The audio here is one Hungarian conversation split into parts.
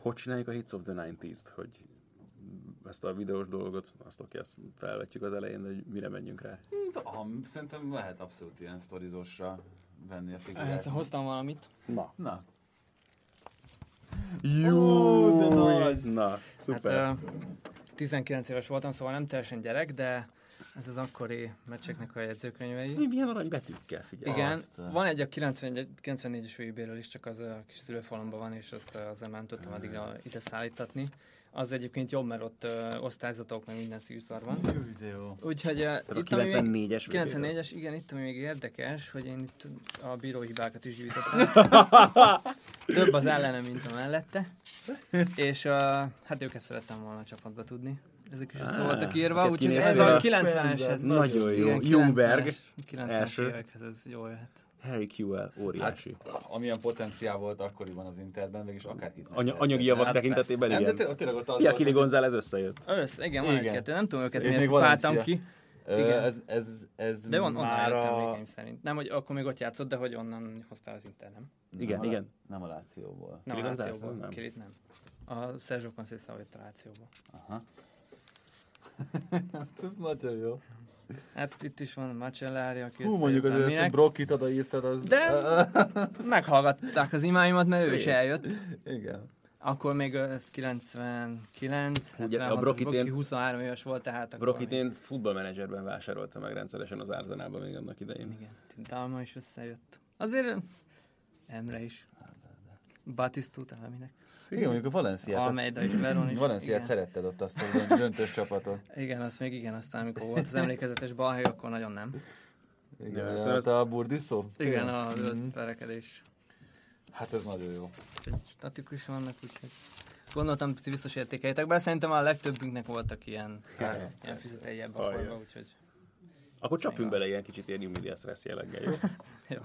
Hogy csináljuk a Hits of the 90s-t, hogy ezt a videós dolgot, azt oké, ezt felvetjük az elején, hogy mire menjünk rá. Ah, szerintem lehet abszolút ilyen sztorizósra venni a Ehhez figurát. hoztam valamit. Na. Na, Jó, de nagy. Na, szuper. Hát, ö, 19 éves voltam, szóval nem teljesen gyerek, de ez az akkori meccseknek a jegyzőkönyvei. Mi milyen arany betűkkel figyelj. Igen, azt, van egy a 94 94-es VB-ről is, csak az a kis szülőfalomban van, és azt azért nem tudtam addig ide szállítatni. Az egyébként jobb, mert ott ö, osztályzatok, meg minden szűrszar van. jó videó. Úgyhogy uh, a itt, ami még, 94-es 94-es, igen, itt ami még érdekes, hogy én itt a bíróhibákat is gyűjtöttem. Több az ellene, mint a mellette. És uh, hát őket szerettem volna a csapatba tudni. Ezek is össze Á, voltak írva, úgyhogy ez a 90-es, ez Nagyon jó. Jungberg, 90-es 90-es első. évekhez ez jó jöhet. Harry Kewell, óriási. Hát, amilyen potenciál volt akkoriban az Interben, mégis akárkit Anya, megtehetett. anyagi javak Hát tekintetében Nem, de igen. té- tényleg ott az Fia, volt, Kili González összejött. Össz, igen, van Igen. egy-kettő, nem tudom őket miért váltam ki. Igen. ez, ez, ez De on, onnan már a... szerint. Nem, hogy akkor még ott játszott, de hogy onnan hoztál az Inter, nem? Igen, nem a, igen. Nem a Lációból. Nem a Lációból, nem? Kilit nem. A Sergio Conceição jött a Lációból. Aha. ez nagyon jó. Hát itt is van Macellári, aki Hú, mondjuk az, nem hogy minek. Brokkit odaírtad, az... De meghallgatták az imáimat, mert ő is Szép. eljött. Igen. Akkor még ez 99, Ugye, a 76, Brokit Broki én- 23 éves volt, tehát akkor... Brokit én futballmenedzserben vásároltam meg rendszeresen az Arzenálban még annak idején. Igen, Dalma is összejött. Azért Emre is. Batisztút, elminek. Igen, mondjuk a Valenciát, Almeida is, Veron is. Valenciát igen. szeretted ott azt a dönt- döntős csapatot. Igen, azt még igen, aztán amikor volt az emlékezetes balhely, akkor nagyon nem. Igen, Ja, ja, aztán hát a burdiszó? Igen, a Mhm. perekedés. Hát ez nagyon jó. Statikus vannak, úgyhogy gondoltam, hogy ti biztos értékeljétek, bár szerintem a legtöbbünknek voltak ilyen, Hát, ilyen fizetejebb Hallja. akarva, úgyhogy Akkor csapjunk bele ilyen kicsit ilyen Stress jelleggel, jó? Ez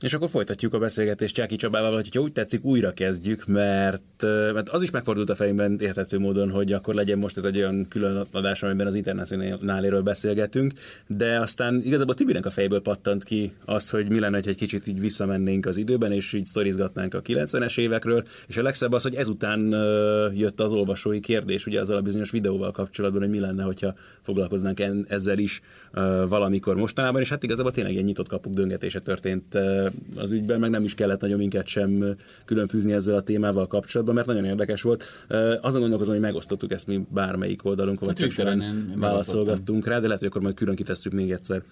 És akkor folytatjuk a beszélgetést Csáki Csabával, hogyha úgy tetszik, újra kezdjük, mert, mert az is megfordult a fejemben érthető módon, hogy akkor legyen most ez egy olyan külön adás, amiben az internacionáléről beszélgetünk, de aztán igazából Tibinek a fejből pattant ki az, hogy mi lenne, hogy egy kicsit így visszamennénk az időben, és így sztorizgatnánk a 90-es évekről, és a legszebb az, hogy ezután jött az olvasói kérdés, ugye azzal a bizonyos videóval kapcsolatban, hogy mi lenne, hogyha foglalkoznánk en- ezzel is ö, valamikor mostanában, és hát igazából tényleg ilyen nyitott kapuk döngetése történt ö, az ügyben, meg nem is kellett nagyon minket sem különfűzni ezzel a témával kapcsolatban, mert nagyon érdekes volt. Ö, Azon gondolkozom, hogy megosztottuk ezt mi bármelyik oldalunkon, vagy én válaszolgattunk rá, de lehet, hogy akkor majd külön kitesszük még egyszer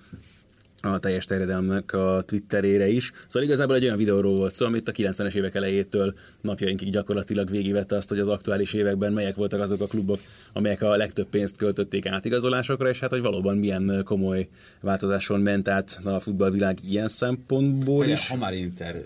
a teljes terjedelmnek a Twitterére is. Szóval igazából egy olyan videóról volt szó, amit a 90-es évek elejétől napjainkig gyakorlatilag végigvette azt, hogy az aktuális években melyek voltak azok a klubok, amelyek a legtöbb pénzt költötték átigazolásokra, és hát hogy valóban milyen komoly változáson ment át a futballvilág ilyen szempontból Vagy is. ha már Inter,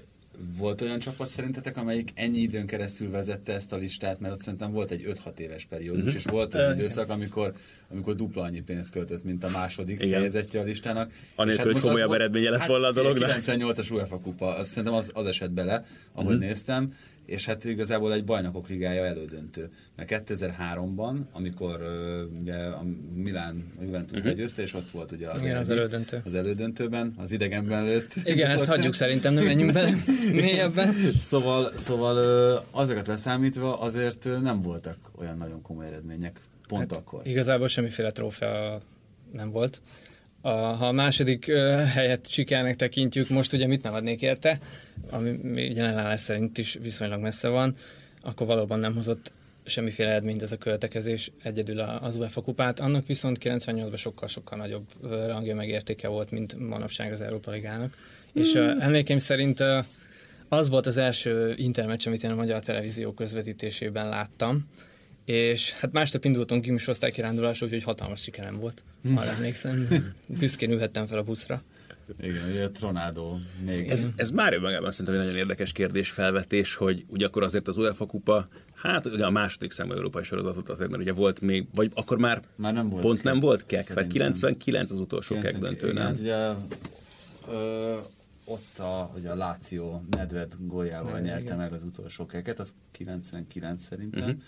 volt olyan csapat szerintetek, amelyik ennyi időn keresztül vezette ezt a listát, mert ott szerintem volt egy 5-6 éves periódus, uh-huh. és volt egy időszak, amikor, amikor dupla annyi pénzt költött, mint a második Igen. Helyezettje a listának. Anélkül, És hogy komolyabb az- eredménye lett hát volna a dolognak. 98-as UEFA kupa, azt szerintem az, az esett bele, ahogy uh-huh. néztem, és hát igazából egy bajnokok ligája elődöntő. Mert 2003-ban, amikor ö, ugye a Milán a Juventus uh-huh. legyőzte, és ott volt ugye a Igen, az elődöntő. Az elődöntőben, az idegenben lőtt. Igen, ezt hagyjuk szerintem, nem menjünk bele mélyebben. Szóval, szóval azokat leszámítva azért nem voltak olyan nagyon komoly eredmények pont hát, akkor. Igazából semmiféle trófea nem volt. A, ha a második uh, helyet sikernek tekintjük, most ugye mit nem adnék érte, ami jelenlállás szerint is viszonylag messze van, akkor valóban nem hozott semmiféle eredményt ez a költekezés, egyedül az UEFA kupát. Annak viszont 98-ban sokkal-sokkal nagyobb rangja megértéke volt, mint manapság az Európa Ligának. És uh, emlékeim szerint uh, az volt az első intermeccs, amit én a magyar televízió közvetítésében láttam, és hát másnap indultunk ki is osztálykirándulásra, úgyhogy hatalmas sikerem volt. Arra emlékszem, büszkén ülhettem fel a buszra. Igen, ugye Tronádó még. Ez, ez már önmagában szerintem egy nagyon érdekes kérdés felvetés, hogy ugye akkor azért az UEFA kupa, hát ugye a második számú európai sorozatot azért, mert ugye volt még, vagy akkor már, Már nem volt pont kek, nem volt kek, vagy szerintem. 99 az utolsó kek döntő, Igen, nem? hát ugye ö, ott a, ugye a Láció Nedved góljával nyerte meg az utolsó keket, az 99 szerintem. Mhm.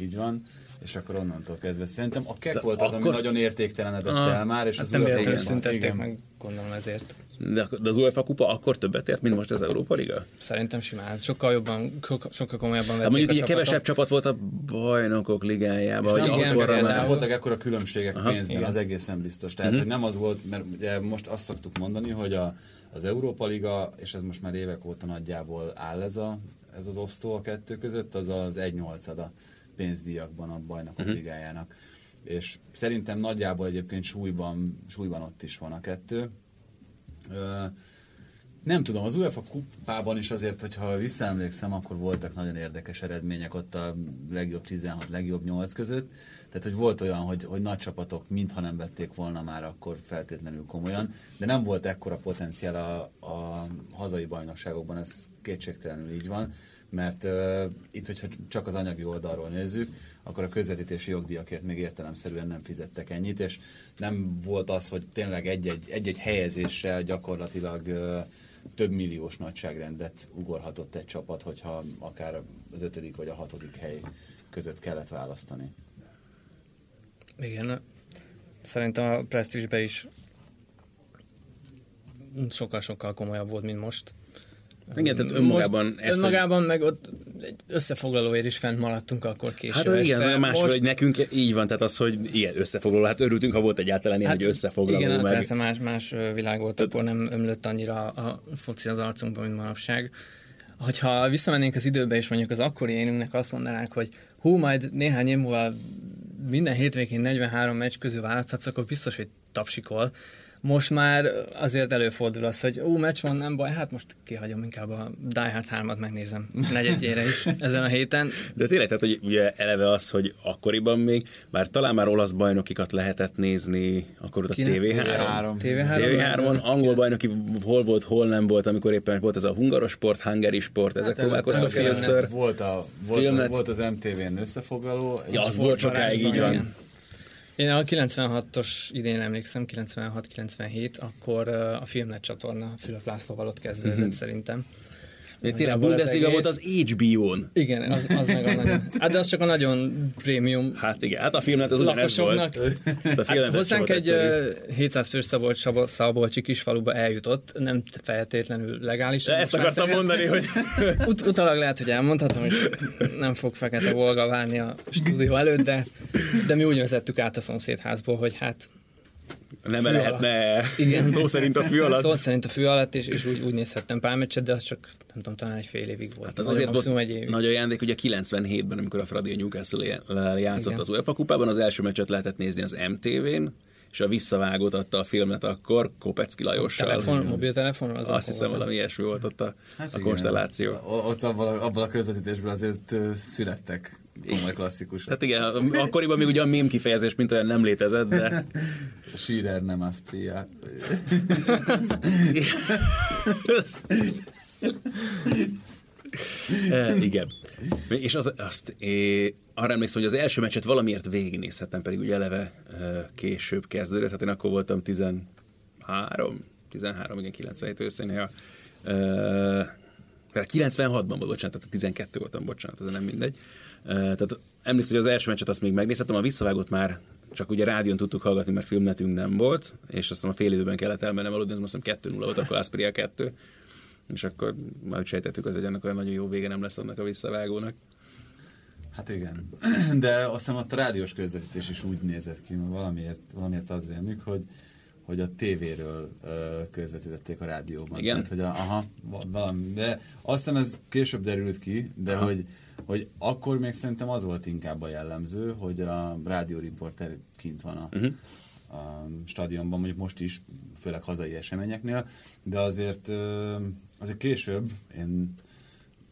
Így van. És akkor onnantól kezdve. Szerintem a kek volt az, ami akkor- nagyon értéktelenedett Ah, el már, és Hát az nem UEFA kupa- szüntették igen. meg, gondolom ezért. De, de az UEFA kupa akkor többet ért, mint most az Európa Liga? Szerintem simán. Sokkal jobban, sokkal- komolyabban vették Hát mondjuk a ugye kevesebb csapat volt a bajnokok És ligájában. nem, hogy igen, nem már- voltak ekkora különbségek Aha. pénzben, Igen. az egészen biztos. Tehát, hogy nem az volt, mert ugye most azt szoktuk mondani, hogy a, az Európa Liga, és ez most már évek óta nagyjából áll ez, a, ez az osztó a kettő között, az az egy nyolcada pénzdíjakban a bajnokok ligájának. És szerintem nagyjából egyébként súlyban, súlyban ott is van a kettő. Ö, nem tudom, az UEFA kupában is azért, hogyha visszaemlékszem, akkor voltak nagyon érdekes eredmények ott a legjobb 16, legjobb 8 között. Tehát, hogy volt olyan, hogy, hogy nagy csapatok mintha nem vették volna már akkor feltétlenül komolyan, de nem volt ekkora potenciál a, a hazai bajnokságokban, ez kétségtelenül így van, mert uh, itt, hogyha csak az anyagi oldalról nézzük, akkor a közvetítési jogdíjakért még értelemszerűen nem fizettek ennyit, és nem volt az, hogy tényleg egy-egy, egy-egy helyezéssel gyakorlatilag uh, több milliós nagyságrendet ugorhatott egy csapat, hogyha akár az ötödik vagy a hatodik hely között kellett választani. Igen, szerintem a Prestige is sokkal-sokkal komolyabb volt, mint most. Igen, tehát önmagában most, ez, önmagában meg ott egy összefoglalóért is fent maradtunk akkor késő Hát igen, ez a másról, Most- hogy nekünk így van, tehát az, hogy ilyen összefoglaló, hát örültünk, ha volt egyáltalán ilyen, hogy összefoglaló, Hát Igen, meg... persze más, más világ volt, akkor nem ömlött annyira a foci az arcunkba, mint manapság. Hogyha visszamennénk az időbe, és mondjuk az akkori énünknek azt mondanák, hogy hú, majd néhány év múlva minden hétvégén 43 meccs közül választhatsz, akkor biztos, hogy tapsikol. Most már azért előfordul az, hogy ó, meccs van, nem baj, hát most kihagyom inkább a Die Hard 3-at megnézem negyedjére is ezen a héten. De tényleg, tehát, hogy ugye eleve az, hogy akkoriban még, bár talán már olasz bajnokikat lehetett nézni, akkor ott a Kinek? TV3. TV3. TV3-on angol bajnoki hol volt, hol nem volt, amikor éppen volt ez a hungaros sport, hungary sport, ezek Hát próbálkoztak előtte félször. Volt, a, volt, volt az MTV-n összefoglaló. Ja, az volt sokáig, így van. Én a 96-os idén emlékszem, 96-97, akkor a Filmnet csatorna Fülöp Lászlóval ott kezdődött Mhm. szerintem. Még Tényleg az Bundesliga volt az HBO-n. Igen, az, az meg a nagyon... Hát de az csak a nagyon prémium Hát igen, hát a filmnet az ugyanez volt. lakosoknak. Hát a Hát hozzánk egy egyszerűbb. ö, 700 fős Szabolcs, Szabol- Szabolcsi kisfaluba eljutott, nem feltétlenül legális. De ezt akartam mondani, hogy Ut- utalag lehet, hogy elmondhatom, és nem fog fekete volga várni a stúdió előtt, de, de mi úgy vezettük át a szomszédházból, hogy hát nem Fű lehetne Igen. szó szerint a fű alatt. Szó szerint a fő alatt, és, és úgy, úgy nézhettem pár meccset, de az csak nem tudom, talán egy fél évig volt. Hát az azért volt egy évig. nagy ajándék, ugye 97-ben, amikor a Fradi a Newcastle játszott Igen. az UEFA kupában, az első meccset lehetett nézni az MTV-n, és a visszavágót adta a filmet akkor Kopecki Lajossal. Telefon, mobiltelefon? Az Azt hiszem, volt. valami ilyesmi volt ott a, Hát a igen. konstelláció. Ott abban a, abban a közvetítésben azért születtek komoly klasszikusok. Hát igen, akkoriban még ugye a mém kifejezés mint olyan nem létezett, de Schirrer nem Aspria. E, igen. És az, azt é, arra emlékszem, hogy az első meccset valamiért végignézhettem, pedig ugye eleve később kezdődött, hát én akkor voltam 13, 13, igen, 97 őszén, e, mert 96-ban volt, bocsánat, tehát 12 voltam, bocsánat, ez nem mindegy. Tehát emlékszem, hogy az első meccset azt még megnézhettem, a visszavágott már csak ugye rádión tudtuk hallgatni, mert filmnetünk nem volt, és aztán a fél időben kellett elmennem aludni, ez azt hiszem 2-0 volt, akkor Aspria 2 és akkor már sejtettük, az, hogy ennek olyan nagyon jó vége nem lesz annak a visszavágónak. Hát igen. De azt hiszem ott a rádiós közvetítés is úgy nézett ki, mert valamiért, valamiért az rémlik, hogy hogy a tévéről ö, közvetítették a rádióban. Igen? Tehát, hogy a, aha, va- valami. De azt hiszem ez később derült ki, de hogy, hogy akkor még szerintem az volt inkább a jellemző, hogy a rádióriporter kint van a, uh-huh. a stadionban, mondjuk most is, főleg hazai eseményeknél, de azért, ö, azért később, én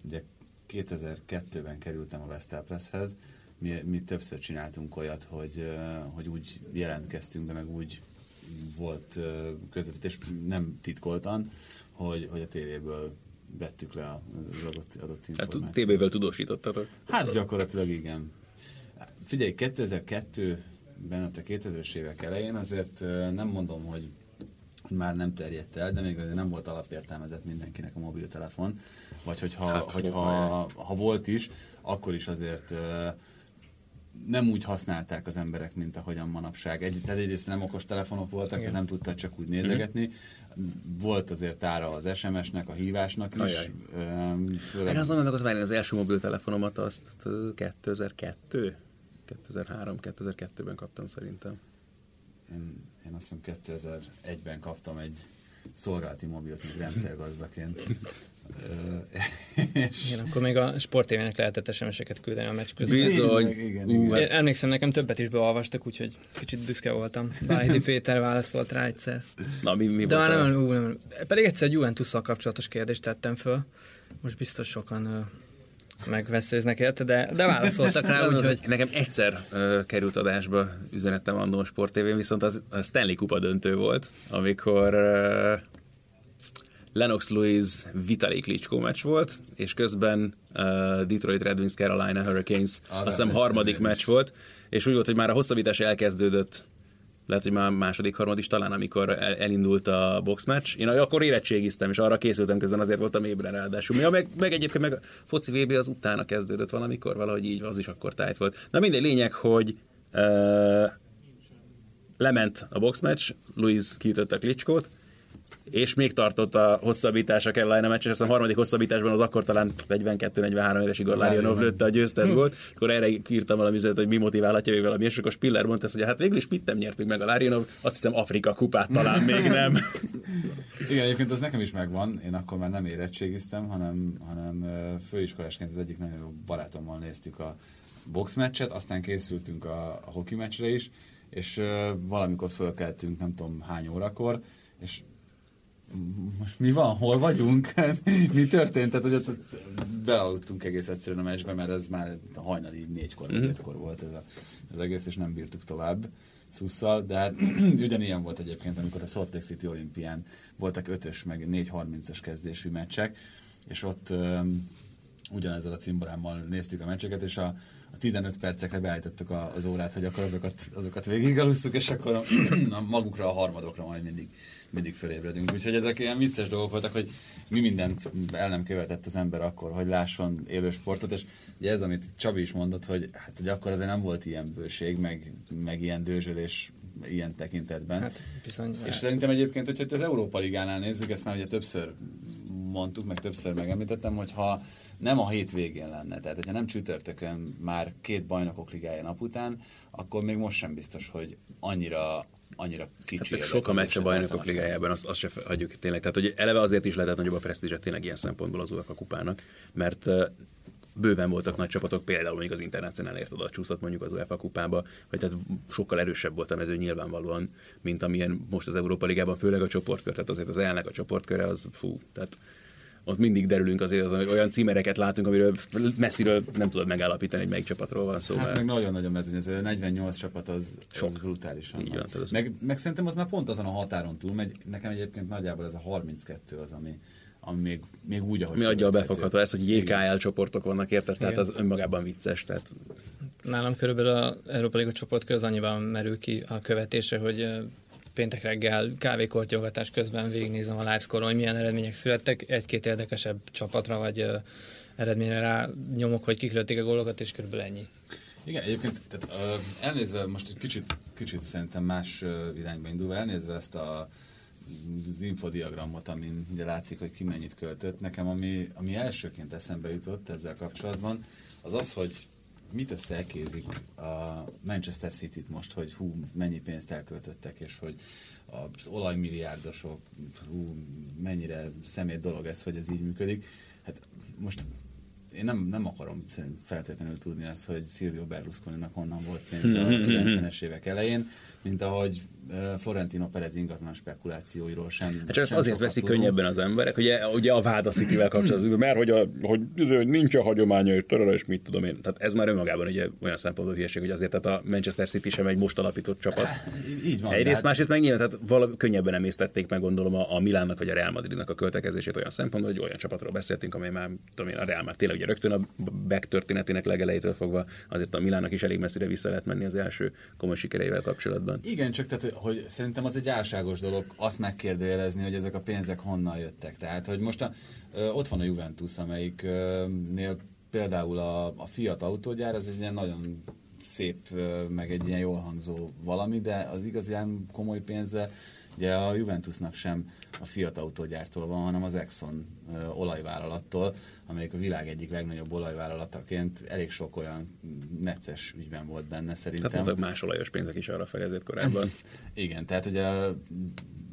ugye 2002-ben kerültem a Vestel Presshez, mi, mi többször csináltunk olyat, hogy, hogy úgy jelentkeztünk be, meg úgy volt közvetítés, nem titkoltan, hogy, hogy a tévéből vettük le az adott, adott Hát információt. tévével tudósítottatok. Hát gyakorlatilag igen. Figyelj, 2002-ben, a 2000-es évek elején azért nem mondom, hogy már nem terjedt el, de még nem volt alapértelmezett mindenkinek a mobiltelefon, vagy hogyha, Hát, hogyha ha volt is, akkor is azért nem úgy használták az emberek, mint ahogyan manapság. Egy, tehát egyrészt nem okos telefonok voltak, tehát nem tudtad csak úgy nézegetni. Volt azért ára az SMS-nek, a hívásnak is. Ajaj. Főleg Én azt mondom, hogy az első mobiltelefonomat azt ö, 2002 2003 2002-ben kaptam szerintem. Én, én azt hiszem 2001-ben kaptam egy szolgálati mobilt, még rendszergazdaként. És Igen, akkor még a sportévének lehetett SMS-eket küldeni a meccs közben. Bizony. Igen, Ú, igen. hát Én emlékszem, nekem többet is beolvastak, úgyhogy kicsit büszke voltam. Bájdi Péter válaszolt rá egyszer. Na, mi, mi De volt nem, ú, nem. Pedig egyszer egy Juventus-szal kapcsolatos kérdést tettem föl. Most biztos sokan megveszőznek érte, de, de válaszoltak rá, úgyhogy Nekem egyszer uh, került adásba üzenetem annó a Sport TV-n, viszont az a Stanley Kupa döntő volt, amikor uh, Lennox Lewis Vitali Klitschko meccs volt, és közben uh, Detroit Red Wings Carolina Hurricanes Arra azt hiszem harmadik meccs volt, és úgy volt, hogy már a hosszabbítás elkezdődött lehet, hogy már második, harmad is talán, amikor el, elindult a boxmatch. Én akkor érettségiztem, és arra készültem közben, azért voltam ébren ráadásul. Mi, a meg, meg egyébként meg a foci VB az utána kezdődött valamikor, valahogy így, az is akkor tájt volt. Na mindegy, lényeg, hogy uh, lement a boxmatch, Luis kiütötte a Klitschkót, és még tartott a hosszabbítás a Carolina meccs, és aztán a harmadik hosszabbításban az akkor talán 42-43 éves Igor Larionov lőtte a győztes volt, és akkor erre írtam valami üzenetet, hogy mi motiválhatja még valami, és akkor Spiller mondta hogy hát végül is mit nem nyert még meg a Larionov, azt hiszem Afrika kupát talán még nem. Igen, egyébként az nekem is megvan. Én akkor már nem érettségiztem, hanem, hanem főiskolásként az egyik nagyon jó barátommal néztük a boxmeccset, aztán készültünk a, a hoki meccsre is, és valamikor fölkeltünk, nem tudom hány órakor, és most mi van, hol vagyunk? mi történt? Tehát, hogy ott, ott bealudtunk egész egyszerűen a meccsbe, mert ez már hajnali négykor, vagy ötkor volt ez a, az egész, és nem bírtuk tovább szusszal, de hát ugyanilyen volt egyébként, amikor a Salt Lake City olimpián voltak ötös, meg 4.30-as kezdésű meccsek, és ott öm, ugyanezzel a cimborámmal néztük a meccseket, és a, a 15 percekre beállítottuk a, az órát, hogy akkor azokat, azokat végigalusszuk, és akkor a, a magukra, a harmadokra majd mindig, mindig fölébredünk. Úgyhogy ezek ilyen vicces dolgok voltak, hogy mi mindent el nem követett az ember akkor, hogy lásson élő sportot, és ugye ez, amit Csabi is mondott, hogy, hát, hogy akkor azért nem volt ilyen bőség, meg, meg ilyen dőzsölés ilyen tekintetben. hát bizony. És szerintem egyébként, hogyha az Európa Ligánál nézzük, ezt már ugye többször mondtuk, meg többször megemlítettem, hogy ha nem a hétvégén lenne, tehát hogyha nem csütörtökön már két bajnokok ligája nap után, akkor még most sem biztos, hogy annyira annyira kicsi. Hát sok a meccs a bajnokok ligájában, azt, azt se hagyjuk tényleg. Tehát, hogy eleve azért is lehetett nagyobb a presztízse tényleg ilyen szempontból az UEFA kupának, mert bőven voltak nagy csapatok, például mondjuk az Internacionál ért oda csúszott mondjuk az UEFA kupába, vagy tehát sokkal erősebb volt a mező nyilvánvalóan, mint amilyen most az Európa Ligában, főleg a csoportkör, tehát azért az elnek a csoportköre az fú, tehát ott mindig derülünk azért, azon, hogy olyan címereket látunk, amiről messziről nem tudod megállapítani, hogy melyik csapatról van szó. Hát mert- meg nagyon nagy a mezőny, ez a 48 csapat az, az brutálisan Így van, az- meg, meg szerintem az már pont azon a határon túl megy, nekem egyébként nagyjából ez a 32 az, ami, ami még, még úgy, ahogy mi adja a befogható ezt, hogy Igen. JKL csoportok vannak, érted? Tehát az önmagában vicces. Tehát Nálam körülbelül az Európa Liga csoportkör az annyiban merül ki a követése, hogy péntek reggel kávékortyogatás közben végignézem a livescore hogy milyen eredmények születtek, egy-két érdekesebb csapatra vagy ö, eredményre rá nyomok, hogy kik lőtték a gólokat, és körülbelül ennyi. Igen, egyébként tehát, uh, elnézve most egy kicsit, kicsit szerintem más uh, irányba indulva, elnézve ezt a az infodiagramot, amin ugye látszik, hogy ki mennyit költött. Nekem ami, ami elsőként eszembe jutott ezzel kapcsolatban, az az, hogy mit összeekézik a Manchester City-t most, hogy hú, mennyi pénzt elköltöttek, és hogy az olajmilliárdosok, hú, mennyire szemét dolog ez, hogy ez így működik. Hát most én nem, nem akarom feltétlenül tudni azt, hogy Silvio Berlusconi-nak honnan volt pénze a 90-es évek elején, mint ahogy Florentino Perez ingatlan spekulációiról sem. Hát csak sem azért veszik könnyebben az emberek, ugye, ugye a vád a szikivel kapcsolatban, mert hogy, a, hogy izé, nincs a hagyománya, és töröl, és mit tudom én. Tehát ez már önmagában ugye olyan szempontból hülyeség, hogy azért tehát a Manchester City sem egy most alapított csapat. Így van. Egyrészt, hát- másrészt meg nyilván, tehát valami könnyebben emésztették meg gondolom a, a Milánnak vagy a Real Madridnak a költekezését olyan szempontból, hogy olyan csapatról beszéltünk, amely már, tudom én, a Real már tényleg ugye rögtön a back történetének legelejétől fogva, azért a Milánnak is elég messzire vissza lehet menni az első komoly sikereivel kapcsolatban. Igen, csak tehát, hogy szerintem az egy álságos dolog azt megkérdőjelezni, hogy ezek a pénzek honnan jöttek. Tehát, hogy most a, ott van a Juventus, amelyiknél például a, a Fiat autógyár, ez egy ilyen nagyon szép, meg egy ilyen jól hangzó valami, de az igazán komoly pénze ugye a Juventusnak sem a Fiat autógyártól van, hanem az Exxon olajvállalattól, amelyik a világ egyik legnagyobb olajvállalataként elég sok olyan necces ügyben volt benne szerintem. Tehát voltak más olajos pénzek is arra felé korábban. Igen, tehát ugye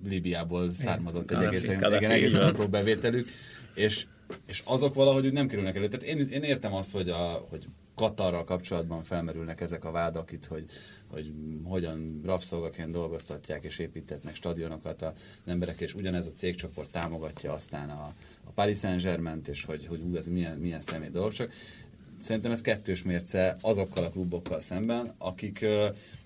Líbiából származott egy Kadhafi, igen, van. apró bevételük, és, és azok valahogy úgy nem kerülnek elő. Tehát én, én értem azt, hogy, a, hogy Katarral kapcsolatban felmerülnek ezek a vádak itt, hogy, hogy hogyan rabszolgaként dolgoztatják és építetnek stadionokat az emberek, és ugyanez a cégcsoport támogatja aztán a, a Paris Saint-Germain-t, és hogy, hogy hú, ez milyen, milyen személy dolog. Csak szerintem ez kettős mérce azokkal a klubokkal szemben, akik,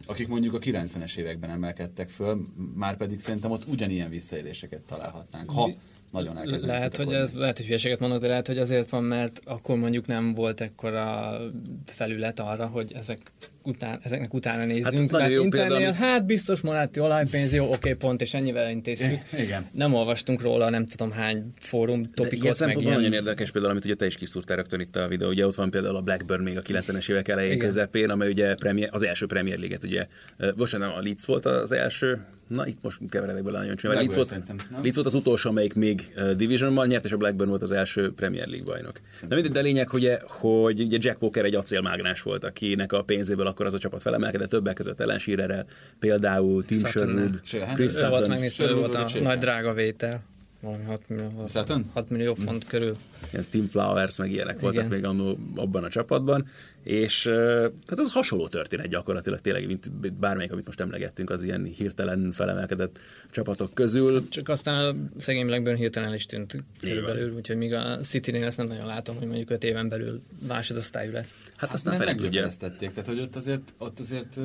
akik mondjuk a 90-es években emelkedtek föl, már pedig szerintem ott ugyanilyen visszaéléseket találhatnánk, ha nagyon elkezdenek Lehet, hogy ez, lehet, hogy hülyeséget mondok, de lehet, hogy azért van, mert akkor mondjuk nem volt ekkora felület arra, hogy ezek után, ezeknek utána nézzünk. nagyon Hát jó Internél, példa, amit- hát biztos Moráti olajpénz, jó, oké, pont, és ennyivel intéztük. Igen. Nem olvastunk róla, nem tudom hány fórum ilyen topikot, meg szempontból ilyen... nagyon érdekes például, amit ugye te is kiszúrtál rögtön itt a videó, ugye ott van például a Blackburn még a 90-es évek elején Igen. közepén, amely ugye premier, az első Premier League-et ugye, bocsánat, nem, a Leeds volt az első, na itt most keveredek bele nagyon csúnyán, Leeds volt? Leeds volt az utolsó, amelyik még ö, Divisionban nyert, és a Blackburn volt az első Premier League bajnok. De mindegy, de a lényeg, hogy, hogy ugye Jack Walker egy acélmágnás volt, akinek a pénzéből akkor az a csapat felemelkedett, többek között Ellen Shearerrel, például Tim. Sherwood. Chris Sutton, Sherwood volt a nagy drága vétel. Valami 6 millió, Sutton? 6 millió font körül. ilyen Tim Flowers, meg ilyenek voltak még annó abban a csapatban, és tehát az hasonló történet gyakorlatilag tényleg, mint bármelyik, amit most emlegettünk, az ilyen hirtelen felemelkedett csapatok közül. Csak aztán a szegény Blackburn hirtelen el is tűnt körülbelül, úgyhogy míg a City-nél ezt nem nagyon látom, hogy mondjuk 5 éven belül másodosztályú lesz. Hát aztán nem meggyökeresztették, tehát hogy ott azért, ott azért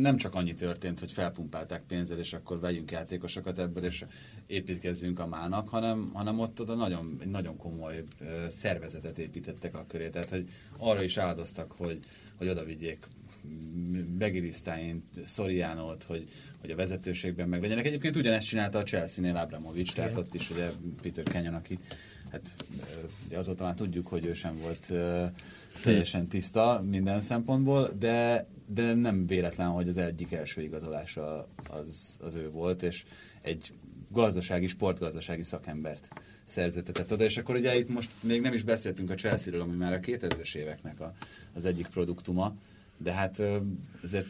nem csak annyi történt, hogy felpumpálták pénzzel, és akkor vegyünk játékosokat ebből, és építkezzünk a mának, hanem, hanem ott oda nagyon, nagyon komoly szervezetet építettek a köré, tehát hogy arra is áldoztak, hogy, hogy oda vigyék Begirisztáint, Szoriánót, hogy, hogy a vezetőségben meg legyenek. Egyébként ugyanezt csinálta a Chelsea-nél Abramovics, tehát ott is ugye Peter Kenyon, aki hát ugye azóta már tudjuk, hogy ő sem volt teljesen tiszta minden szempontból, de, de nem véletlen, hogy az egyik első igazolása az, az ő volt, és egy gazdasági, sportgazdasági szakembert szerződtetett oda, és akkor ugye itt most még nem is beszéltünk a Chelsea-ről, ami már a 2000-es éveknek a, az egyik produktuma, de hát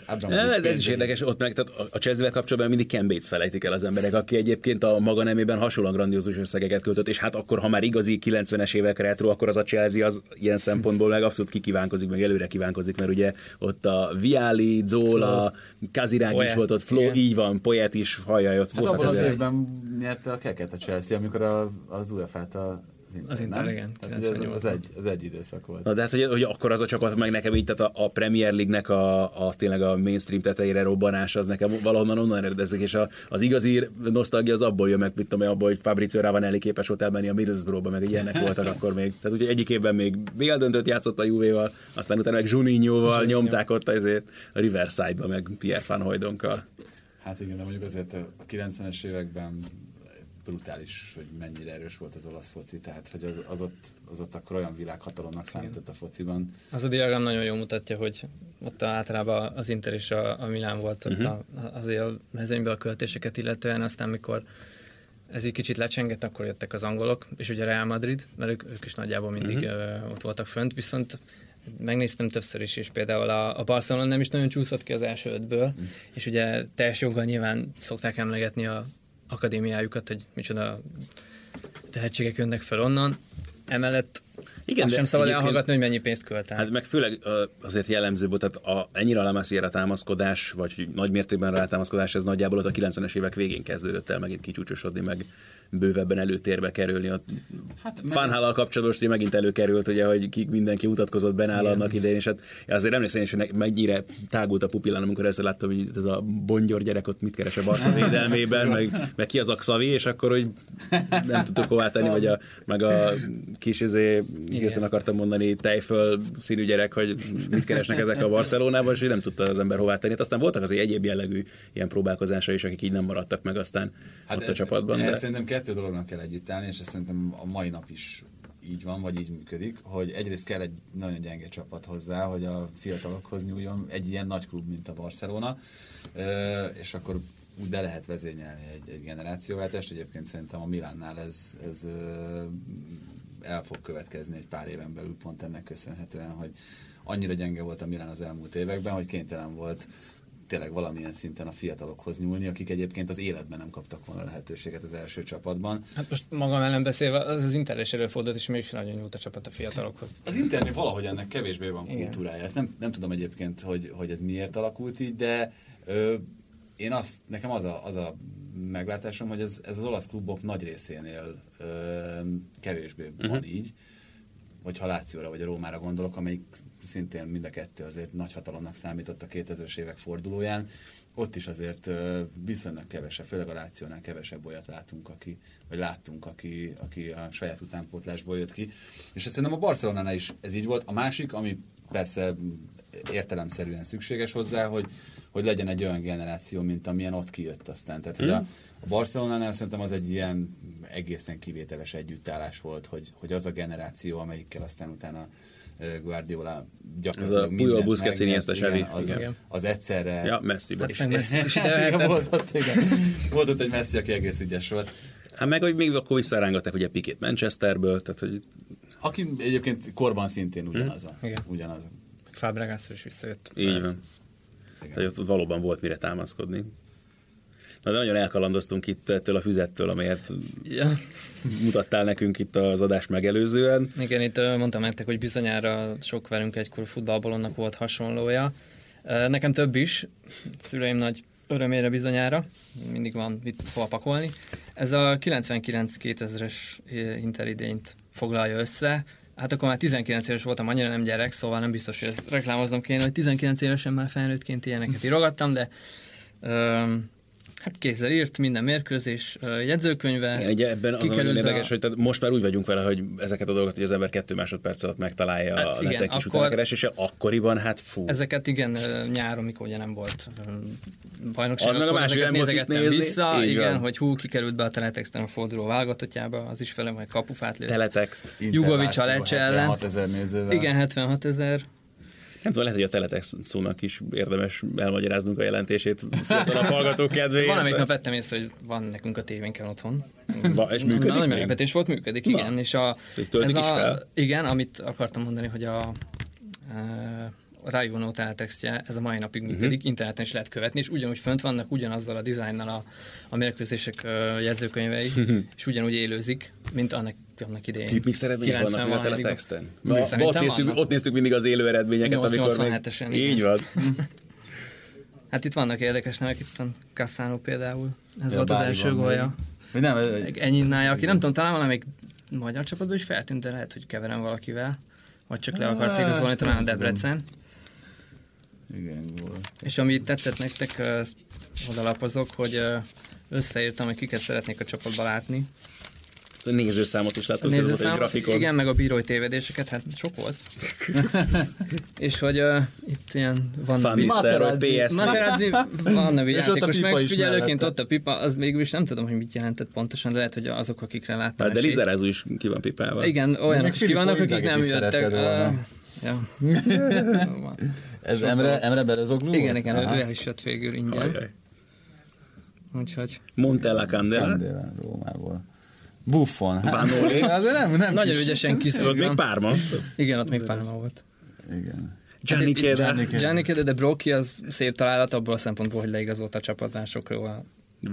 Abramovics Ja, de ez is érdekes, ott meg tehát a- Chelsea-vel kapcsolatban mindig Ken Bates felejtik el az emberek, aki egyébként a maga nemében hasonlóan grandiózus összegeket költött, és hát akkor, ha már igazi 90-es évek retro, akkor az a Chelsea az ilyen szempontból meg abszolút kikívánkozik, meg előre kívánkozik, mert ugye ott a Viali, Zola, Kazirák is volt ott, Flo, igen. így van, Poyet is, hajjaj, ott Hát voltak abban az ezek. évben nyerte a keket a Chelsea, amikor a, az UEFA-t a, az Inter, Az Inter, nem? igen, Hát ugye az, 98-ban. az, egy, az egy időszak volt. Na, de hát, hogy, hogy akkor az a csapat, meg nekem így, tehát a, a Premier League-nek a, a, tényleg a mainstream tetejére robbanás, az nekem valahonnan onnan eredezik, és a, az igazi nosztalgia az abból jön meg, mit tudom abból, hogy Fabrizio Ravanelli képes volt elmenni a Middlesbrough-ba, meg ilyenek voltak akkor még. Tehát ugye egyik évben még BL döntött játszott a Juvéval, aztán utána meg Juninho-val nyomták ott azért a Riverside-ba, meg Pierre Van Hooydonkkal. Hát igen, de mondjuk azért a 90-es években brutális, hogy mennyire erős volt az olasz foci, tehát hogy az, az, ott, az ott akkor olyan világhatalomnak számított a fociban. Az a diagram nagyon jól mutatja, hogy ott általában az Inter és a, a Milán volt ott Mhm. a, azért a mezőnyben a költéseket illetően, aztán mikor ez egy kicsit lecsengett, akkor jöttek az angolok, és ugye Real Madrid, mert ők, ők is nagyjából mindig uh-huh. ott voltak fönt, viszont megnéztem többször is, és például a, a Barcelona nem is nagyon csúszott ki az első ötből, Mhm. és ugye teljes joggal nyilván szokták emlegetni a akadémiájukat, hogy micsoda tehetségek jönnek fel onnan. Emellett Igen, Azt sem szabad elhallgatni, hogy mennyi pénzt költ el. Hát meg főleg azért jellemző volt, tehát a, ennyire a Lamasiera támaszkodás, vagy nagy mértékben rátámaszkodás, ez nagyjából ott a 90-es évek végén kezdődött el megint kicsúcsosodni, meg bővebben előtérbe kerülni. A hát, kapcsolatban most ugye megint előkerült, ugye, hogy ki, mindenki mutatkozott Benál annak idején, és hát azért emlékszem is, hogy mennyire tágult a pupillán, amikor először láttam, hogy ez a bongyor gyerek ott mit keres a Barca védelmében, meg, meg ki az a Xavi, és akkor, hogy nem tudtuk hová tenni, vagy a, meg a kis izé, hirtelen akartam mondani, tejföl színű gyerek, hogy mit keresnek ezek a Barcelonában, és nem tudta az ember hová tenni. Hát aztán voltak azért egyéb jellegű ilyen próbálkozásai is, akik így nem maradtak meg aztán hát ott ez, a csapatban. Ez De... szerintem kettő dolognak kell együtt állni, és ez szerintem a mai nap is így van, vagy így működik, hogy egyrészt kell egy nagyon gyenge csapat hozzá, hogy a fiatalokhoz nyúljon egy ilyen nagy klub, mint a Barcelona, és akkor úgy be lehet vezényelni egy, egy generációváltást. Egyébként szerintem a Milánnál ez, ez el fog következni egy pár éven belül pont ennek köszönhetően, hogy annyira gyenge volt a Milán az elmúlt években, hogy kénytelen volt tényleg valamilyen szinten a fiatalokhoz nyúlni, akik egyébként az életben nem kaptak volna lehetőséget az első csapatban. Hát most magam ellen beszélve, az, az Inter is előfordult, és mégis nagyon nyújt a csapat a fiatalokhoz. Az internet valahogy ennek kevésbé van kultúrája. Ezt nem, nem tudom egyébként, hogy, hogy ez miért alakult így, de ö, én azt, nekem az a, az a meglátásom, hogy ez, ez az olasz klubok nagy részénél ö, kevésbé uh-huh. van így, vagy ha Lációra vagy a Rómára gondolok, amelyik szintén mind a kettő azért nagy hatalomnak számított a 2000-es évek fordulóján. Ott is azért ö, viszonylag kevesebb, főleg a Lációnál kevesebb olyat látunk, aki, vagy láttunk, aki, aki a saját utánpótlásból jött ki. És azt szerintem a Barcelonánál is ez így volt. A másik, ami persze értelemszerűen szükséges hozzá, hogy, hogy legyen egy olyan generáció, mint amilyen ott kijött aztán. Tehát, hogy a, a Barcelonánál szerintem az egy ilyen egészen kivételes együttállás volt, hogy, hogy az a generáció, amelyikkel aztán utána Guardiola gyakorlatilag Ez a Puyol, Busquets, Iniesta, Xavi, az, igen. az egyszerre... Ja, messzibe. meg Messi is ide igen, volt, ott, igen. volt ott egy Messi, aki egész ügyes volt. Hát meg, hogy még akkor visszarángatták ugye Pikét Manchesterből, tehát hogy Aki egyébként korban szintén ugyanaz a. Igen. Ugyanaz a. Fábregászor is visszajött. így van. Tehát ott, ott valóban volt mire támaszkodni. Na de nagyon elkalandoztunk itt ettől a füzettől, amelyet Ja. mutattál nekünk itt az adás megelőzően. Igen, itt mondtam nektek, hogy bizonyára sok velünk egykor futballbalonnak volt hasonlója. Nekem több is, szüleim nagy örömére bizonyára, mindig van mit hova pakolni. Ez a 99-2000-es interidényt foglalja össze. Hát akkor már 19 éves voltam, annyira nem gyerek, szóval nem biztos, hogy ezt reklámoznom kéne, hogy 19 évesen már felnőttként ilyeneket írogattam, de öm, hát kézzel írt minden mérkőzés, jegyzőkönyve. Igen, ugye ebben az a érdekes, a- hogy tehát most már úgy vagyunk vele, hogy ezeket a dolgokat, hogy az ember kettő másodperc alatt megtalálja Hát a igen, neten kis akkor- utánakereséssel, akkoriban hát fú. Ezeket igen, nyáron, mikor ugye nem volt bajnokság, Az meg a másik, nem volt nézni. vissza, Így igen, van. hogy hú, kikerült be a teletexten a forduló válogatottjába, az is fele majd kapufát lőtt. Teletext. Jugovic a Lecce ellen. 76 ezer nézővel. Igen, 76 ezer. Nem tudom, lehet, hogy a teletext szónak is érdemes elmagyaráznunk a jelentését fiatalabb hallgatók kedvéért. Valamelyik nap vettem észre, hogy van nekünk a tévénken otthon. Va- és működik Na, Nagy meglepetés volt, működik, igen. És a, És töltik ez a, fel? Igen, amit akartam mondani, hogy a, a rájvonó teletextje, ez a mai napig Mhm. működik, uh-huh. interneten is lehet követni, és ugyanúgy fönt vannak ugyanazzal a dizájnnal a, a mérkőzések ö, jegyzőkönyvei, és ugyanúgy élőzik, mint annak, annak idején. Tipmix eredmények vannak a 90 valahány teletexten? Na, ott, néztük, ott néztük mindig az élő eredményeket, amikor még... 887-esen, Így van. Hát itt vannak érdekes nevek, itt van Cassano például. Ez Ja, volt az első gólja. Vagy nem, Meg Ennyinnája, aki nem tudom, talán valamelyik magyar csapatban is feltűnt, de lehet, hogy keverem valakivel. Vagy csak le akarték az volna, talán a. Debrecen. igen, volt. És ami tetszett nektek, ö, odalapozok, hogy összeírtam, hogy kiket szeretnék a csapatba látni. A nézőszámot is A ez volt egy nézőszám, grafikon. igen, meg a bírói tévedéseket, hát sok volt. és hogy uh, itt ilyen van vagy Materazzi. PS. Materazzi van nevű És ott a játékos, pipa is megfigyelőként ott a pipa, az végül is nem tudom, hogy mit jelentett pontosan, de lehet, hogy azok, akikre láttam Hát, de esélyt. Lizerázó is ki van pipálva. Igen, olyanok is ki vannak, akik nem jöttek. ja. Ez Emre, Emre Berezoglu Igen, volt? igen, Aha. ő el is jött végül ingyen. Ajaj. Úgyhogy Montella Candela. Candela, Rómából. Buffon. Hát, Vanoli. Azért nem, nem nagyon kis- ügyesen Ott még. Párma. Igen, ott még Pálma volt. Igen. Gianni Keda. Gianni Kede, de Brocchi az szép találat abból a szempontból, hogy leigazolta a csapatmásokról a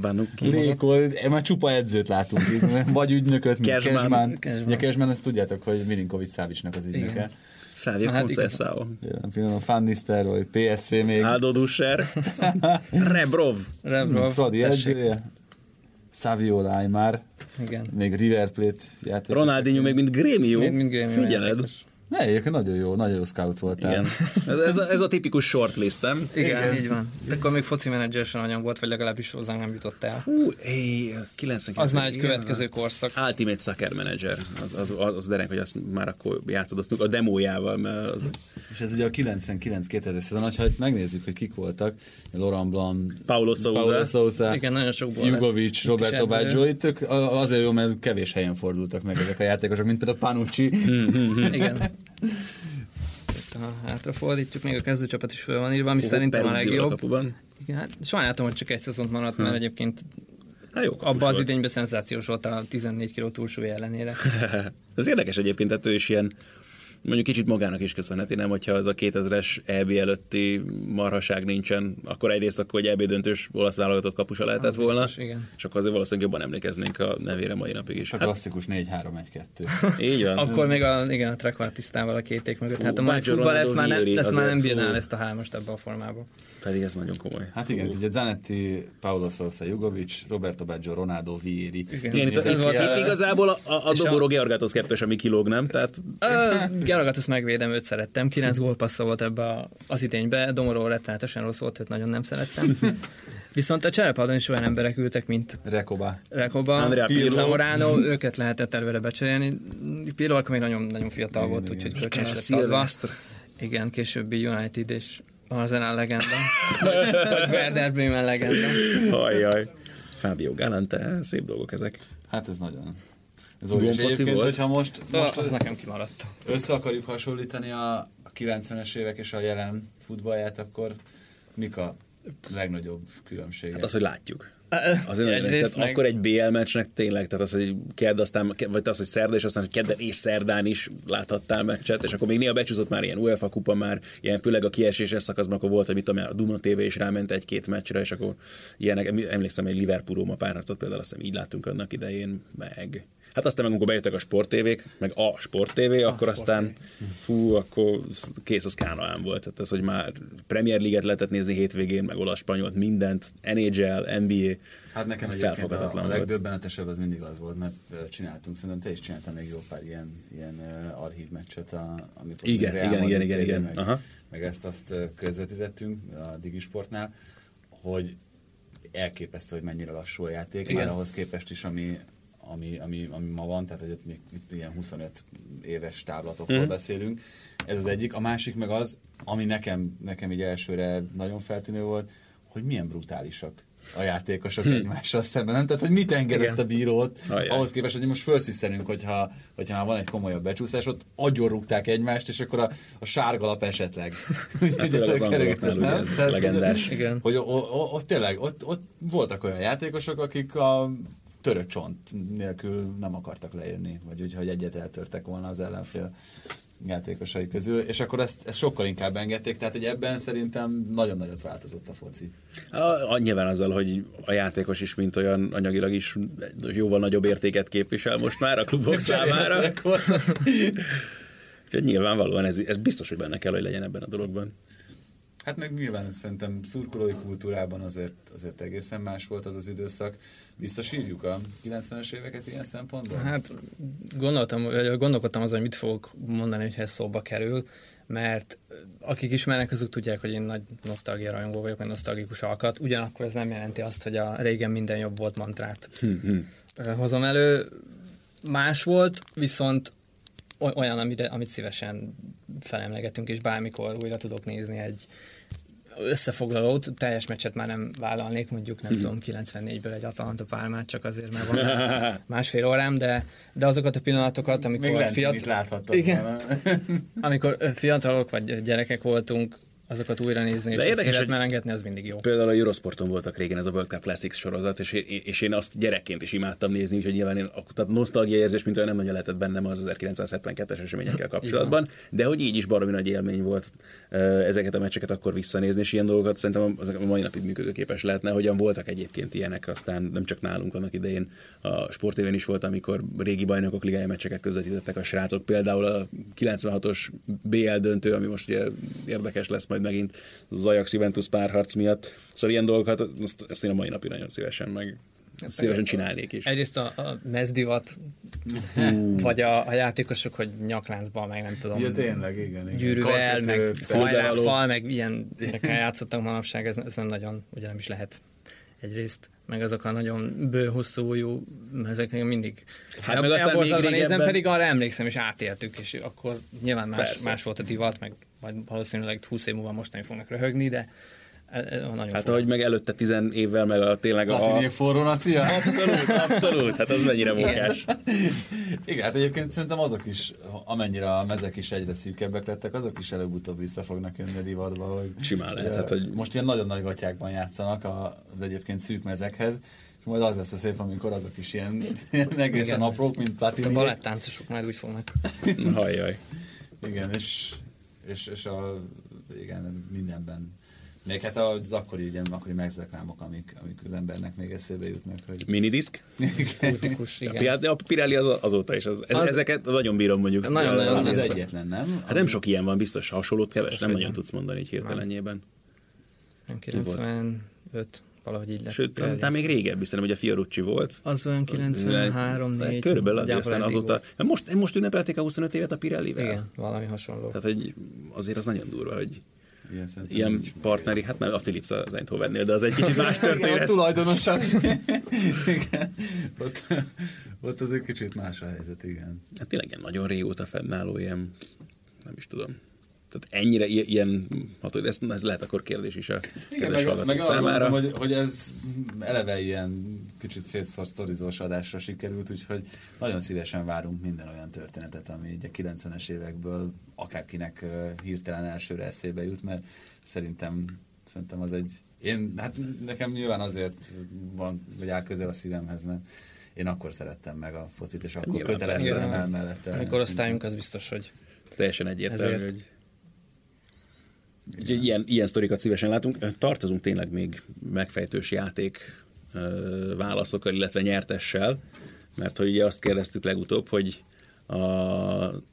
Vanuki. Réko, már csupa edzőt látunk itt, vagy ügynököt, mint. Cashman. Ugye ezt tudjátok, hogy Milinkovic Szávicsnak az ügynöke. Igen. Javier Hát Conceição. Jelen pillanatban Nistelrooy, PSV még, Aldo Dusser. Rebrov. Rebrov, Fradi edzője, Saviola Aymar, Igen. még River Plate játékos. Ronaldinho még mint Grémió. Még mind Grêmio Figyeled. játékos. Ne, egyébként nagyon jó, nagyon jó scout voltál. Igen. Ez, ez, a, ez a tipikus shortlist, nem? Igen, Igen, így van. De akkor még foci menedzser sem nagyon volt, vagy legalábbis hozzánk nem jutott el. Hú, éj, 99. Az már egy igen, következő korszak. Ultimate Soccer Manager, az, az, az, az dereng, hogy azt már akkor játszadoztunk a demójával, mert az És ez ugye a 99-2000 szezon, ha megnézzük, hogy kik voltak, Laurent Blanc, Paulo Sousa. Paulo Sousa Igen, nagyon lett. Jugovic, Roberto. Baggio, azért jó, mert kevés helyen fordultak meg ezek a játékosok, mint például Panucci. Igen. Ha hátrafordítjuk, még a kezdőcsapat is föl van írva, ami szerintem a legjobb. kapuban. Igen, hát sajnáltam, hogy csak egy szezont maradt, mert egyébként Hát jó, abban az idényben szenzációs volt a 14 kg túlsúly ellenére. Ez érdekes egyébként, tehát ő is ilyen mondjuk kicsit magának is köszönheti, nem, hogyha az a 2000-es EB előtti marhaság nincsen, akkor egyrészt akkor egy EB döntős olasz válogatott kapusa lehetett Az volna, biztos, igen. és akkor azért valószínűleg jobban emlékeznénk a nevére mai napig is. A Hát, klasszikus 4-3-1-2. így van. Akkor még a, igen, a trekvártisztával a két ék mögött. Hát a mai futball ezt már, ne, ezt már nem azért, bírná fú. el ezt a hármast ebbe a formába. Pedig ez nagyon komoly. Hát igen, ugye Zanetti, Paulo Sousa, Jugovic, Roberto Baggio, Ronaldo, Vieri. Igen. Igen, itt, ez Ez igazából a, a, a Doboró Georgatos kettős, ami kilóg, nem? Tehát Geragatos megvédem, őt szerettem. 9 gólpassza volt ebbe a, az idénybe. Domoró rettenetesen rossz volt, őt nagyon nem szerettem. Viszont a cserepadon is olyan emberek ültek, mint Rekoba. Rekoba. Zamorano, őket lehetett előre becserélni. Pirlo akkor még nagyon, nagyon fiatal volt, úgyhogy kölcsönös lett adva. Igen, későbbi United és Arsenal legenda. Vagy Werder Bremen legenda. Hajjaj. Fábio Galante, szép dolgok ezek. Hát ez nagyon... Ez óriási. Gomfoci Egyébként, volt? hogyha most, Most most az nekem kimaradt. össze akarjuk hasonlítani a, a 90-es évek és a jelen futballját, akkor mik a legnagyobb különbségek? Hát az, hogy látjuk. Azért nagyon, Egyrészt tehát meg- akkor egy BL meccsnek tényleg, tehát az, hogy kedd, aztán, vagy az, hogy szerda, és aztán, hogy kedden és szerdán is láthattál meccset, és akkor még néha becsúszott már ilyen UEFA kupa már, ilyen főleg a kieséses szakaszban, akkor volt, hogy mit tudom, a Duna TV is ráment egy-két meccsre, és akkor ilyenek, emlékszem, egy Liverpool Roma párharcot például azt hiszem így láttunk annak idején, meg Hát aztán meg amikor bejöttek a sporttévék, meg a sporttévé, akkor aztán fú, akkor kész az kánaán volt. Tehát ez, hogy már Premier League-et lehetett nézni hétvégén, meg olasz spanyolt, mindent, NHL, NBA, Hát nekem egyébként a, a legdöbbenetesebb az mindig az volt, mert csináltunk, szerintem te is csináltál még jó pár ilyen, ilyen archív meccset, a, amikor Igen, igen, igen, igen, TV, igen. Meg, Aha. meg ezt azt közvetítettünk a Digisportnál, hogy elképesztő, hogy mennyire lassú a játék, Igen. már ahhoz képest is, ami, ami, ami, ami ma van, tehát hogy ott még itt ilyen 25 éves távlatokról Mhm. mm. beszélünk. Ez az egyik. A másik meg az, ami nekem, nekem így elsőre nagyon feltűnő volt, hogy milyen brutálisak a játékosok egymással szemben, nem? Tehát, hogy mit engedett Igen. a bírót, Ajaj. ahhoz képest, hogy most felsziszenünk, hogyha, hogyha már van egy komolyabb becsúszás, ott agyonrúgták egymást, és akkor a, a sárgalap esetleg. Hát tényleg az ugye Nem? ez Tehát, legendás. hogy- Igen. Hogy o, o, ott tényleg, ott, ott voltak olyan játékosok, akik a törött csont nélkül nem akartak leírni, vagy úgy, hogy egyet eltörtek volna az ellenfél játékosai közül, és akkor ezt, ezt sokkal inkább engedték, tehát hogy ebben szerintem nagyon nagyot változott a foci. A, nyilván azzal, hogy a játékos is, mint olyan anyagilag is jóval nagyobb értéket képvisel most már a klubok számára. Úgyhogy nyilvánvalóan ez, ez biztos, hogy benne kell, hogy legyen ebben a dologban. Hát meg nyilván szerintem szurkolói kultúrában azért, azért egészen más volt az az időszak. Visszasírjuk a 90-es éveket ilyen szempontból? Hát gondoltam, vagy gondolkodtam azon, hogy mit fogok mondani, hogyha ez szóba kerül, mert akik ismernek, azok tudják, hogy én nagy nosztalgia rajongó vagyok, vagy nosztalgikus alkat. Ugyanakkor ez nem jelenti azt, hogy a régen minden jobb volt mantrát hozom elő. Más volt, viszont oly- olyan, amire, amit szívesen felemlegetünk, és bármikor újra tudok nézni egy összefoglalót, teljes meccset már nem vállalnék, mondjuk nem tudom, 94-ből egy Atalanta pálmát, csak azért, mert van másfél órám, de, de azokat a pillanatokat, amikor Még fiatal, láthattad Igen. amikor fiatalok vagy gyerekek voltunk, azokat újra nézni, De és érdekes, hogy- melengetni, az mindig jó. Például a Eurosporton voltak régen ez a World Cup Classics sorozat, és és én azt gyerekként is imádtam nézni, úgyhogy nyilván én, tehát nosztalgia érzés, mint olyan nem nagyon lehetett bennem az 1972-es eseményekkel kapcsolatban, de hogy így is baromi nagy élmény volt ezeket a meccseket akkor visszanézni, és ilyen dolgokat szerintem a mai napig működőképes lehetne, hogyan voltak egyébként ilyenek, aztán nem csak nálunk annak idején a sportévén is volt, amikor régi bajnokok ligája meccseket közvetítettek a srácok, például a 96-os BL döntő, ami most ugye érdekes lesz majd megint az Ajax Juventus párharc miatt. Szóval ilyen dolgokat, azt, ezt én a mai napig nagyon szívesen meg szívesen csinálnék is. Egyrészt a, a mezdivat, vagy a, a játékosok, hogy nyakláncban, meg nem tudom, Ja, tényleg, igen. igen. gyűrűvel, meg Karkötő, hajláffal, meg ilyen játszottak manapság, ez, ez nem nagyon, ugye nem is lehet egyrészt, meg azok a nagyon bő, hosszú ujjú, ezek még mindig Hát meg aztán még elborzadva nézem, régebben- pedig arra emlékszem, és átéltük, és akkor nyilván más, Persze. más volt a divat, meg majd valószínűleg 20 év múlva mostani fognak röhögni, de ez, ez nagyon Hát ahogy meg előtte 10 évvel, meg a tényleg a... Platiniék forró nacia? Abszolút, abszolút, hát az mennyire munkás. Igen, hát egyébként szerintem azok is, amennyire a mezek is egyre szűkebbek lettek, azok is előbb-utóbb vissza fognak jönni a divatba. Hogy, Simán lehet, hát, hogy- Most ilyen nagyon nagy gatyákban játszanak a- az egyébként szűk mezekhez, és majd az lesz a szép, amikor azok is ilyen, ilyen egészen Igen. aprók, mint a platini. balettáncosok majd úgy fognak. Hajjaj. Igen, és, és, és a, igen, mindenben. Még hát az akkori, ilyen, akkori megzreklámok, amik, amik az embernek még eszébe jutnak, hogy Minidisk? Kultikus, igen. A Pirelli az, azóta is. Az, Az- ezeket nagyon bírom mondjuk. Nagyon- Aztán nagyon- az az- egyetlen, nem? Hát nem sok ilyen van, biztos hasonlót keves, Biztos, nem nagyon nem. tudsz mondani így hirtelenjében. Nem 95, valahogy így lett. Sőt, talán még régebbi, szerintem, hogy a Fiorucci volt. Az olyan 93 4 Körülbelül nagyjából aztán azóta. volt. Hát Most, most ünnepelték a 25 évet a Pirellivel. Igen, valami hasonló. Tehát, hogy azért az nagyon durva, hogy Ilyen, ilyen partneri, hát nem a Philips az Eindhovennél, de az egy kicsit más Igen, a történet. tulajdonosak. igen. Ott, ott az egy kicsit más a helyzet, igen. Hát tényleg ilyen nagyon régóta fennálló ilyen, nem is tudom. Tehát ennyire i- ilyen, hát hogy ez, ez lehet akkor kérdés is a Igen, kedves meg, meg számára. gondoltam, hogy, hogy ez eleve ilyen kicsit szétszorsztorizós adásra sikerült, úgyhogy nagyon szívesen várunk minden olyan történetet, ami így a 90-es évekből akárkinek hirtelen elsőre eszébe jut, mert szerintem Szerintem az egy... Én, hát nekem nyilván azért van, vagy áll közel a szívemhez, mert én akkor szerettem meg a focit, és akkor köteleztem el mellette. A mi korosztályunk az biztos, hogy Teljesen egyértelmű, Ezért. hogy Úgyhogy ilyen, ilyen sztorikat szívesen látunk. Tartozunk tényleg még megfejtős játék válaszokkal, illetve nyertessel, mert hogy ugye azt kérdeztük legutóbb, hogy a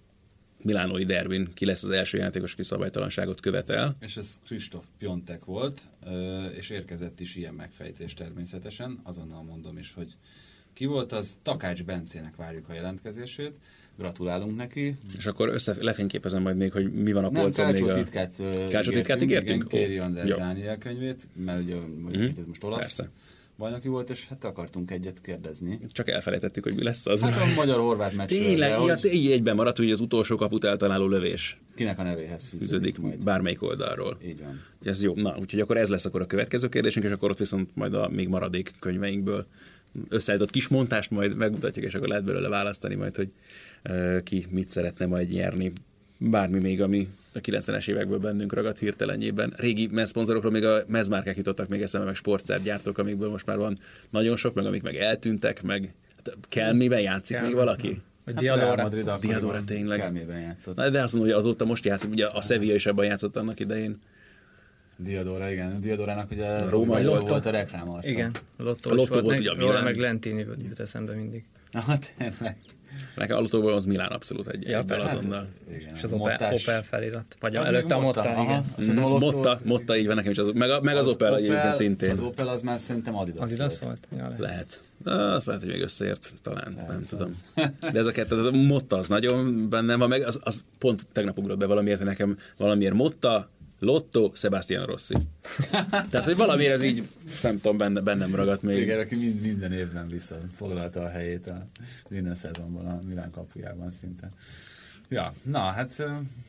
Milánói derbin ki lesz az első játékos, aki szabálytalanságot követel. És ez Kristóf Piontek volt, és érkezett is ilyen megfejtés természetesen. Azonnal mondom is, hogy ki volt az? Takács Bencének várjuk a jelentkezését. Gratulálunk neki. És akkor össze, lefényképezem majd még, hogy mi van a polcon még a... titkát, Kácsó titkát ígértünk? Igen, Kéri András jó. Dániel könyvét, mert ugye mondjuk, Mhm, ez most olasz persze. bajnoki volt, és hát akartunk egyet kérdezni. Csak elfelejtettük, hogy mi lesz az. Hát a magyar-horvát meccsről, Tényleg, ja, így egyben maradt, hogy az utolsó kaput eltaláló lövés kinek a nevéhez fűződik, fűződik majd. bármelyik oldalról. Így van. Ez jó. Na, úgyhogy akkor ez lesz akkor a következő kérdésünk, és akkor ott viszont majd a még maradék könyveinkből összeállított kis montást majd megmutatjuk, és akkor lehet belőle választani majd, hogy ki mit szeretne majd nyerni. Bármi még, ami a 90-es évekből bennünk ragadt hirtelenjében. Régi mezszponzorokról még a mezmárkák jutottak még eszembe, meg sportszergyártók, amikből most már van nagyon sok, meg amik meg eltűntek, meg hát Kelmiben játszik Kelmi. még valaki? a Hát Diadora. Madrid Diadora tényleg. Kelmében játszott. Na, de azt mondom, hogy azóta most játszik, ugye a Sevilla is abban játszott annak idején. Diadora, igen. A Diadorának ugye a Római Római Lotto. volt a reklámarca. Igen, Lottó, A Lotto volt, volt ugye a róla Milán. meg Lentini jut eszembe mindig. Na, tényleg. Nekem autóból az Milán abszolút egy Ja, egyben persze. azonnal. Igen. És az Opel, Mottás. Opel felirat. Vagy Az előtte a Motta, aha. igen. Szerintem a Mm, Lotto- Motta, Motta, így van nekem is, az, meg, a, meg az, Opel, egyébként szintén. Az Opel az már szerintem Adidas, Adidas volt. volt? Ja, lehet. Lehet. Na, Azt lehet, hogy még összeért, talán, nem, nem tudom. De ez a kettő, a Motta az nagyon bennem van, meg az, az pont tegnap ugrott be valamiért, nekem valamiért Motta, Lotto, Sebastian Rossi. Tehát, hogy valamiért ez így, nem tudom, benne, bennem ragadt még. Igen, aki mind, minden évben visszafoglalta a helyét a minden szezonban a Milán kapujában szinte. Ja, na hát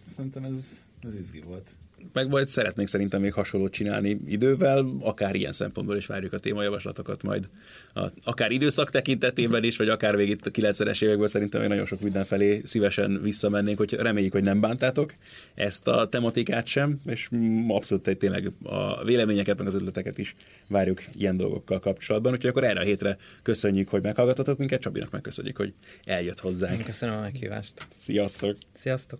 szerintem ez, ez izgi volt. Meg majd szeretnénk szerintem még hasonlót csinálni idővel, akár ilyen szempontból is várjuk a témajavaslatokat majd, a, akár időszak tekintetében is, vagy akár végig a 90-es évekből szerintem még nagyon sok mindenfelé szívesen visszamennénk, hogy reméljük, hogy nem bántátok ezt a tematikát sem, és abszolút egy tényleg a véleményeket, meg az ötleteket is várjuk ilyen dolgokkal kapcsolatban, úgyhogy akkor erre a hétre köszönjük, hogy meghallgatotok minket, Csabinak megköszönjük, hogy eljött hozzánk. Köszönöm a meghívást. Sziasztok! Sziasztok!